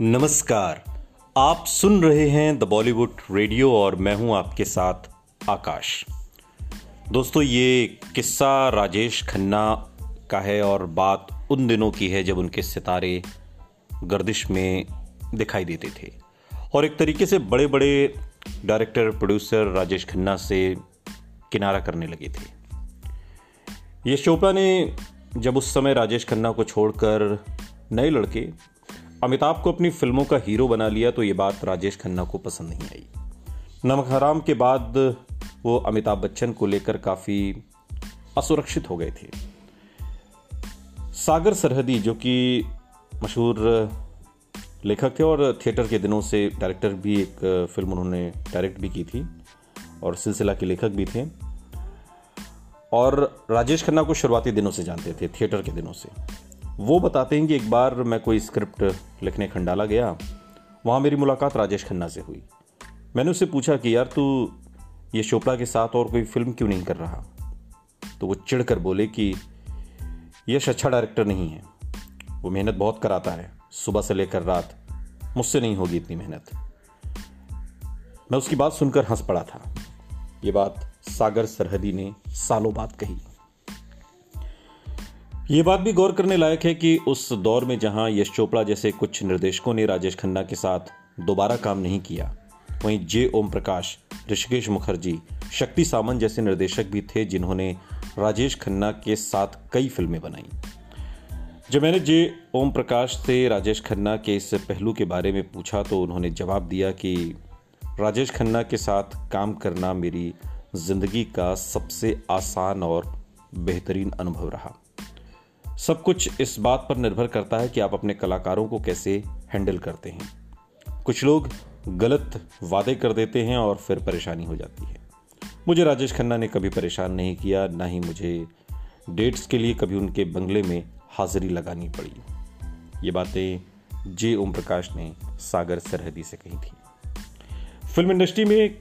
नमस्कार। आप सुन रहे हैं द बॉलीवुड रेडियो और मैं हूँ आपके साथ आकाश। दोस्तों, ये किस्सा राजेश खन्ना का है और बात उन दिनों की है जब उनके सितारे गर्दिश में दिखाई देते थे। और एक तरीके से बड़े बड़े डायरेक्टर, प्रोड्यूसर राजेश खन्ना से किनारा करने लगे थे। यश चोपड़ा ने जब उस समय राजेश खन्ना को छोड़कर नए लड़के अमिताभ को अपनी फ़िल्मों का हीरो बना लिया तो ये बात राजेश खन्ना को पसंद नहीं आई। नमक हराम के बाद वो अमिताभ बच्चन को लेकर काफ़ी असुरक्षित हो गए थे। सागर सरहदी, जो कि मशहूर लेखक थे और थिएटर के दिनों से डायरेक्टर भी एक फ़िल्म उन्होंने डायरेक्ट भी की थी और सिलसिला के लेखक भी थे। और राजेश खन्ना को शुरुआती दिनों से जानते थे, थिएटर के दिनों से। वो बताते हैं कि एक बार मैं कोई स्क्रिप्ट लिखने खंडाला गया, वहाँ मेरी मुलाकात राजेश खन्ना से हुई। मैंने उससे पूछा कि, यार, तू ये चोपड़ा के साथ और कोई फ़िल्म क्यों नहीं कर रहा? तो वो चिढ़ कर बोले कि, यश अच्छा डायरेक्टर नहीं है। वो मेहनत बहुत कराता है। सुबह से लेकर रात मुझसे नहीं होगी इतनी मेहनत। मैं उसकी बात सुनकर हंस पड़ा था। ये बात सागर सरहदी ने सालों बाद कही। ये बात भी गौर करने लायक है कि उस दौर में जहाँ यश चोपड़ा जैसे कुछ निर्देशकों ने राजेश खन्ना के साथ दोबारा काम नहीं किया, वहीं जे. ओम प्रकाश, ऋषिकेश मुखर्जी, शक्ति सामंत जैसे निर्देशक भी थे जिन्होंने राजेश खन्ना के साथ कई फ़िल्में बनाई। जब मैंने जे. ओम प्रकाश से राजेश खन्ना के इस पहलू के बारे में पूछा तो उन्होंने जवाब दिया कि राजेश खन्ना के साथ काम करना मेरी ज़िंदगी का सबसे आसान और बेहतरीन अनुभव रहा। सब कुछ इस बात पर निर्भर करता है कि आप अपने कलाकारों को कैसे हैंडल करते हैं। कुछ लोग गलत वादे कर देते हैं और फिर परेशानी हो जाती है। मुझे राजेश खन्ना ने कभी परेशान नहीं किया, ना ही मुझे डेट्स के लिए कभी उनके बंगले में हाजिरी लगानी पड़ी। ये बातें जे ओम प्रकाश ने सागर सरहदी से कही थी। फ़िल्म इंडस्ट्री में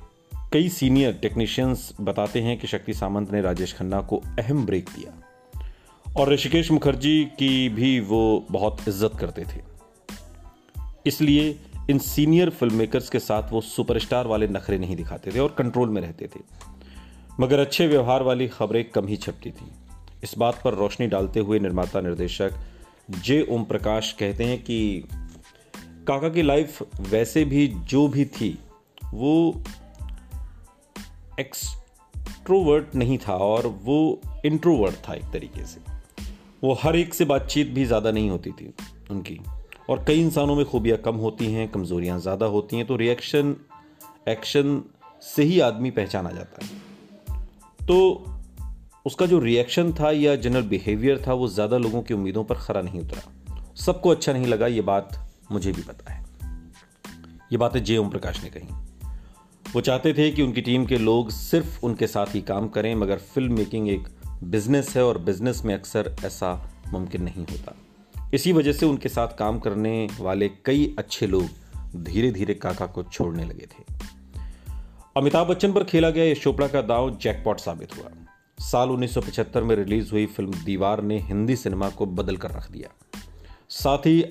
कई सीनियर टेक्नीशियंस बताते हैं कि शक्ति सामंत ने राजेश खन्ना को अहम ब्रेक दिया। और ऋषिकेश मुखर्जी की भी वो बहुत इज़्ज़त करते थे। इसलिए इन सीनियर फ़िल्म मेकर्स के साथ वो सुपरस्टार वाले नखरे नहीं दिखाते थे और कंट्रोल में रहते थे। मगर अच्छे व्यवहार वाली खबरें कम ही छपती थी। इस बात पर रोशनी डालते हुए निर्माता निर्देशक जे ओम प्रकाश कहते हैं कि काका की लाइफ वैसे भी जो भी थी, वो एक्सट्रोवर्ट नहीं था और वो इंट्रोवर्ट था एक तरीके से। वो हर एक से बातचीत भी ज़्यादा नहीं होती थी उनकी। और कई इंसानों में खूबियाँ कम होती हैं, कमज़ोरियाँ ज़्यादा होती हैं तो रिएक्शन एक्शन से ही आदमी पहचाना जाता है। तो उसका जो रिएक्शन था या जनरल बिहेवियर था, वो ज़्यादा लोगों की उम्मीदों पर खरा नहीं उतरा। सबको अच्छा नहीं लगा, ये बात मुझे भी पता है। ये बातें जे ओम प्रकाश ने कही। वो चाहते थे कि उनकी टीम के लोग सिर्फ़ उनके साथ ही काम करें, मगर फ़िल्म मेकिंग एक बिज़नेस है और बिज़नेस में अक्सर ऐसा मुमकिन नहीं होता। इसी वजह से उनके साथ काम करने वाले कई अच्छे लोग धीरे धीरे काका को छोड़ने लगे थे। अमिताभ बच्चन पर खेला गया चोपड़ा का दाव जैकपॉट साबित हुआ। साल 1975 में रिलीज़ हुई फ़िल्म दीवार ने हिंदी सिनेमा को बदल कर रख दिया। साथ ही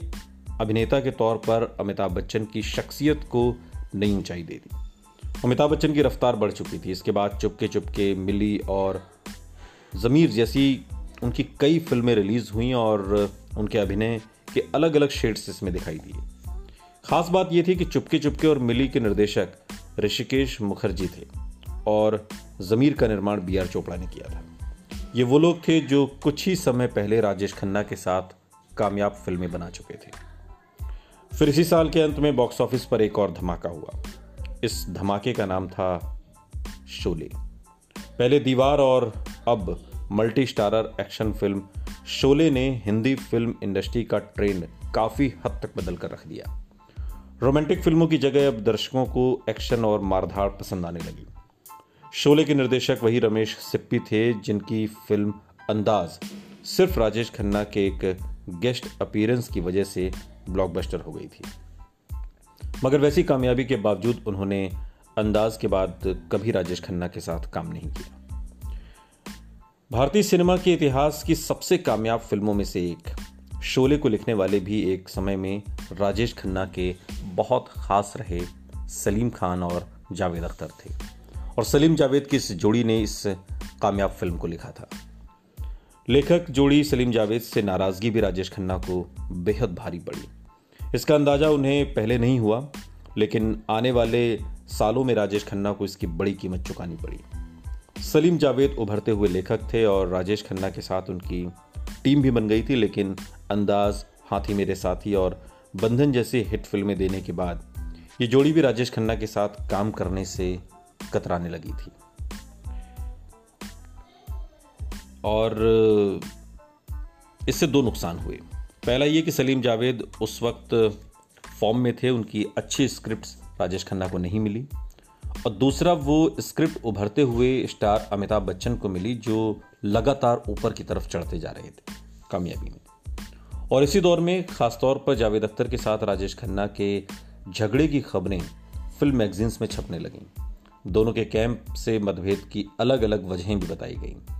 अभिनेता के तौर पर अमिताभ बच्चन की शख्सियत को नई ऊंचाई दे दी। अमिताभ बच्चन की रफ्तार बढ़ चुकी थी। इसके बाद चुपके चुपके मिली और ज़मीर जैसी उनकी कई फ़िल्में रिलीज़ हुई और उनके अभिनय के अलग अलग शेड्स इसमें दिखाई दिए। खास बात यह थी कि चुपके चुपके और मिली के निर्देशक ऋषिकेश मुखर्जी थे और ज़मीर का निर्माण बी आर चोपड़ा ने किया था। ये वो लोग थे जो कुछ ही समय पहले राजेश खन्ना के साथ कामयाब फ़िल्में बना चुके थे। फिर इसी साल के अंत में बॉक्स ऑफ़िस पर एक और धमाका हुआ। इस धमाके का नाम था शोले। पहले दीवार और अब multi starrer action film Sholay ने हिंदी फ़िल्म इंडस्ट्री का ट्रेंड काफ़ी हद तक बदल कर रख दिया। रोमांटिक फ़िल्मों की जगह अब दर्शकों को एक्शन और मारधाड़ पसंद आने लगी। शोले के निर्देशक वही रमेश सिप्पी थे जिनकी फ़िल्म अंदाज सिर्फ़ राजेश खन्ना के एक गेस्ट अपीयरेंस की वजह से ब्लॉकबस्टर हो गई थी। मगर वैसी कामयाबी के बावजूद उन्होंने अंदाज के बाद कभी राजेश खन्ना के साथ काम नहीं किया। भारतीय सिनेमा के इतिहास की सबसे कामयाब फ़िल्मों में से एक। शोले को लिखने वाले भी एक समय में राजेश खन्ना के बहुत ख़ास रहे सलीम खान और जावेद अख्तर थे। और सलीम जावेद की इस जोड़ी ने इस कामयाब फ़िल्म को लिखा था। लेखक जोड़ी सलीम जावेद से नाराज़गी भी राजेश खन्ना को बेहद भारी पड़ी। इसका अंदाज़ा उन्हें पहले नहीं हुआ, लेकिन आने वाले सालों में राजेश खन्ना को इसकी बड़ी कीमत चुकानी पड़ी। सलीम जावेद उभरते हुए लेखक थे और राजेश खन्ना के साथ उनकी टीम भी बन गई थी, लेकिन अंदाज हाथी मेरे साथी और बंधन जैसी हिट फ़िल्में देने के बाद ये जोड़ी भी राजेश खन्ना के साथ काम करने से कतराने लगी थी। और इससे दो नुकसान हुए। पहला ये कि सलीम जावेद उस वक्त फॉर्म में थे, उनकी अच्छी स्क्रिप्ट्स राजेश खन्ना को नहीं मिली। और दूसरा वो स्क्रिप्ट उभरते हुए स्टार अमिताभ बच्चन को मिली, जो लगातार ऊपर की तरफ़ चढ़ते जा रहे थे, कामयाबी में। और इसी दौर में खासतौर पर जावेद अख्तर के साथ राजेश खन्ना के झगड़े की खबरें फ़िल्म मैगजीन्स में छपने लगीं। दोनों के कैंप से मतभेद की अलग अलग वजहें भी बताई गईं।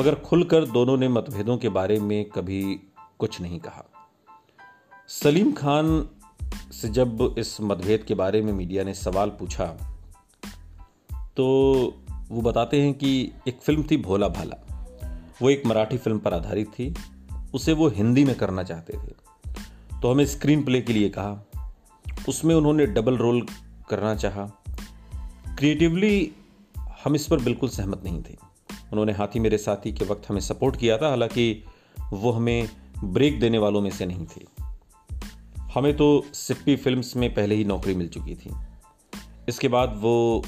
मगर खुलकर दोनों ने मतभेदों के बारे में कभी कुछ नहीं कहा। सलीम खान से जब इस मतभेद के बारे में मीडिया ने सवाल पूछा तो वो बताते हैं कि एक फ़िल्म थी भोला भाला। वो एक मराठी फ़िल्म पर आधारित थी। उसे वो हिंदी में करना चाहते थे। तो हमें स्क्रीन प्ले के लिए कहा। उसमें उन्होंने डबल रोल करना चाहा। क्रिएटिवली हम इस पर बिल्कुल सहमत नहीं थे। उन्होंने हाथी मेरे साथी के वक्त हमें सपोर्ट किया था, हालाँकि वो हमें ब्रेक देने वालों में से नहीं थे। हमें तो सिप्पी फिल्म्स में पहले ही नौकरी मिल चुकी थी। इसके बाद वो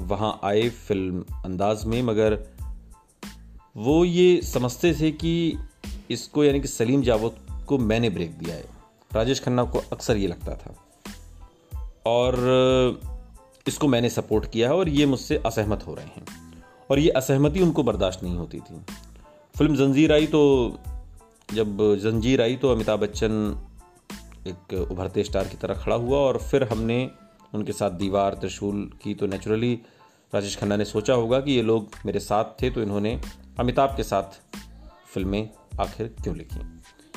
वहाँ आए फ़िल्म अंदाज में, मगर वो ये समझते थे कि इसको यानी कि सलीम जावद को मैंने ब्रेक दिया है। राजेश खन्ना को अक्सर ये लगता था। और इसको मैंने सपोर्ट किया है और ये मुझसे असहमत हो रहे हैं। और ये असहमति उनको बर्दाश्त नहीं होती थी। फ़िल्म जंजीर आई तो जब जंजीर आई तो अमिताभ बच्चन एक उभरते स्टार की तरह खड़ा हुआ और फिर हमने उनके साथ दीवार, त्रिशूल की तो नेचुरली राजेश खन्ना ने सोचा होगा कि ये लोग मेरे साथ थे तो इन्होंने अमिताभ के साथ फ़िल्में आखिर क्यों लिखी?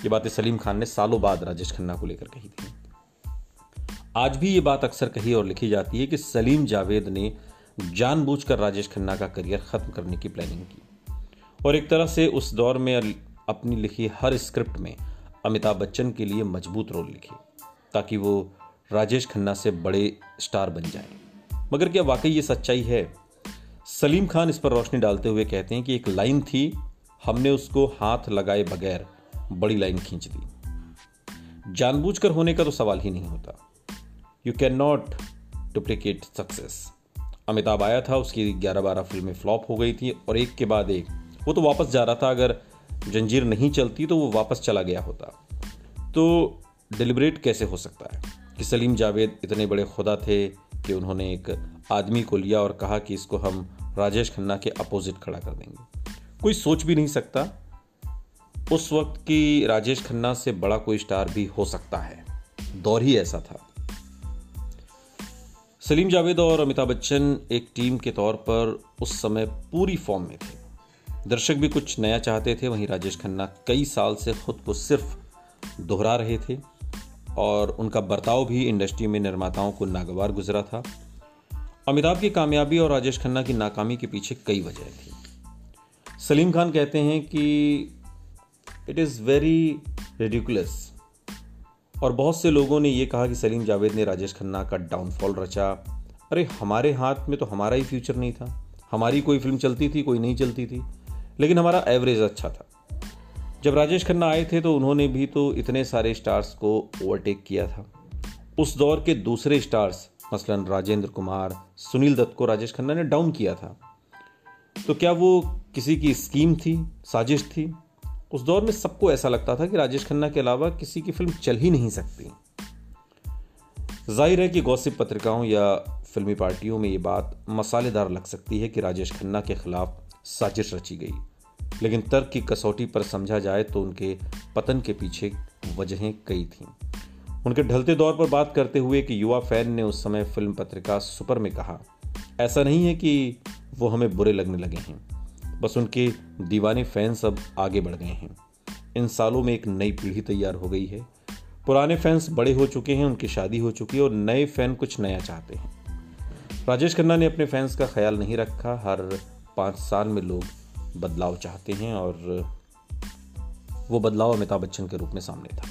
ये बातें सलीम खान ने सालों बाद राजेश खन्ना को लेकर कही थी। आज भी ये बात अक्सर कही और लिखी जाती है कि सलीम जावेद ने जानबूझकर राजेश खन्ना का करियर खत्म करने की प्लानिंग की। और एक तरह से उस दौर में अपनी लिखी हर स्क्रिप्ट में अमिताभ बच्चन के लिए मज़बूत रोल लिखे, ताकि वो राजेश खन्ना से बड़े स्टार बन जाएँ। मगर क्या वाकई ये सच्चाई है? सलीम खान इस पर रोशनी डालते हुए कहते हैं कि एक लाइन थी, हमने उसको हाथ लगाए बगैर बड़ी लाइन खींच दी। जानबूझकर होने का तो सवाल ही नहीं होता। You can not duplicate success Amitabh आया था, उसकी ग्यारह बारह फ़िल्में फ्लॉप हो गई थी और एक के बाद एक। वो तो वापस जा रहा था, अगर जंजीर नहीं चलती तो वो वापस चला गया होता। तो डिलिब्रेट कैसे हो सकता है? कि सलीम जावेद इतने बड़े खुदा थे कि उन्होंने एक आदमी को लिया और कहा कि इसको हम राजेश खन्ना के अपोजिट खड़ा कर देंगे। कोई सोच भी नहीं सकता। उस वक्त की राजेश खन्ना से बड़ा कोई स्टार भी हो सकता है। दौर ही ऐसा था। सलीम जावेद और अमिताभ बच्चन एक टीम के तौर पर उस समय पूरी फॉर्म में थे। दर्शक भी कुछ नया चाहते थे, वहीं राजेश खन्ना कई साल से खुद को सिर्फ़ दोहरा रहे थे। और उनका बर्ताव भी इंडस्ट्री में निर्माताओं को नागवार गुजरा था। अमिताभ की कामयाबी और राजेश खन्ना की नाकामी के पीछे कई वजह थी। सलीम खान कहते हैं कि इट इज़ वेरी रेडिकुलस और बहुत से लोगों ने यह कहा कि सलीम जावेद ने राजेश खन्ना का डाउनफॉल रचा। अरे, हमारे हाथ में तो हमारा ही फ्यूचर नहीं था। हमारी कोई फ़िल्म चलती थी, कोई नहीं चलती थी। लेकिन हमारा एवरेज अच्छा था। जब राजेश खन्ना आए थे तो उन्होंने भी तो इतने सारे स्टार्स को ओवरटेक किया था। उस दौर के दूसरे स्टार्स, मसलन राजेंद्र कुमार, सुनील दत्त को राजेश खन्ना ने डाउन किया था। तो क्या वो किसी की स्कीम थी, साजिश थी? उस दौर में सबको ऐसा लगता था कि राजेश खन्ना के अलावा किसी की फ़िल्म चल ही नहीं सकती। ज़ाहिर है कि गौसिप पत्रिकाओं या फिल्मी पार्टियों में ये बात मसालेदार लग सकती है कि राजेश खन्ना के खिलाफ साजिश रची गई। लेकिन तर्क की कसौटी पर समझा जाए तो उनके पतन के पीछे वजहें कई थीं। उनके ढलते दौर पर बात करते हुए कि युवा फ़ैन ने उस समय फ़िल्म पत्रिका सुपर में कहा, ऐसा नहीं है कि वो हमें बुरे लगने लगे हैं। बस उनके दीवाने फैंस अब आगे बढ़ गए हैं। इन सालों में एक नई पीढ़ी तैयार हो गई है। पुराने फैंस बड़े हो चुके हैं, उनकी शादी हो चुकी है और नए फ़ैन कुछ नया चाहते हैं। राजेश खन्ना ने अपने फैंस का ख्याल नहीं रखा। हर पाँच साल में लोग बदलाव चाहते हैं और वो बदलाव अमिताभ बच्चन के रूप में सामने था।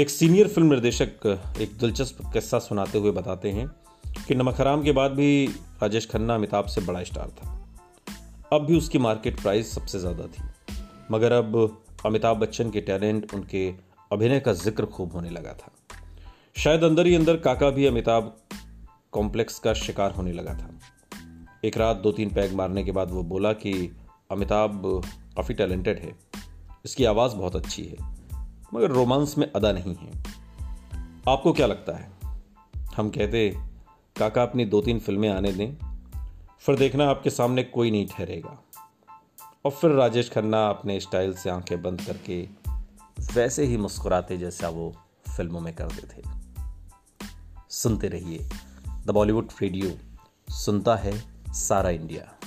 एक सीनियर फ़िल्म निर्देशक, एक दिलचस्प किस्सा सुनाते हुए बताते हैं कि नमक हराम के बाद भी राजेश खन्ना अमिताभ से बड़ा स्टार था। अब भी उसकी मार्केट प्राइस सबसे ज़्यादा थी। मगर अब अमिताभ बच्चन के टैलेंट उनके अभिनय का ज़िक्र खूब होने लगा था। शायद अंदर ही अंदर काका भी अमिताभ कॉम्प्लेक्स का शिकार होने लगा था। एक रात दो तीन पैग मारने के बाद वो बोला कि अमिताभ काफ़ी टैलेंटेड है। इसकी आवाज़ बहुत अच्छी है, मगर रोमांस में अदा नहीं है। आपको क्या लगता है? हम कहते, काका, अपनी दो तीन फ़िल्में आने दें, फिर देखना आपके सामने कोई नहीं ठहरेगा। और फिर राजेश खन्ना अपने स्टाइल से आँखें बंद करके वैसे ही मुस्कुराते जैसा वो फ़िल्मों में करते थे। सुनते रहिए द बॉलीवुड रेडियो, सुनता है सारा इंडिया।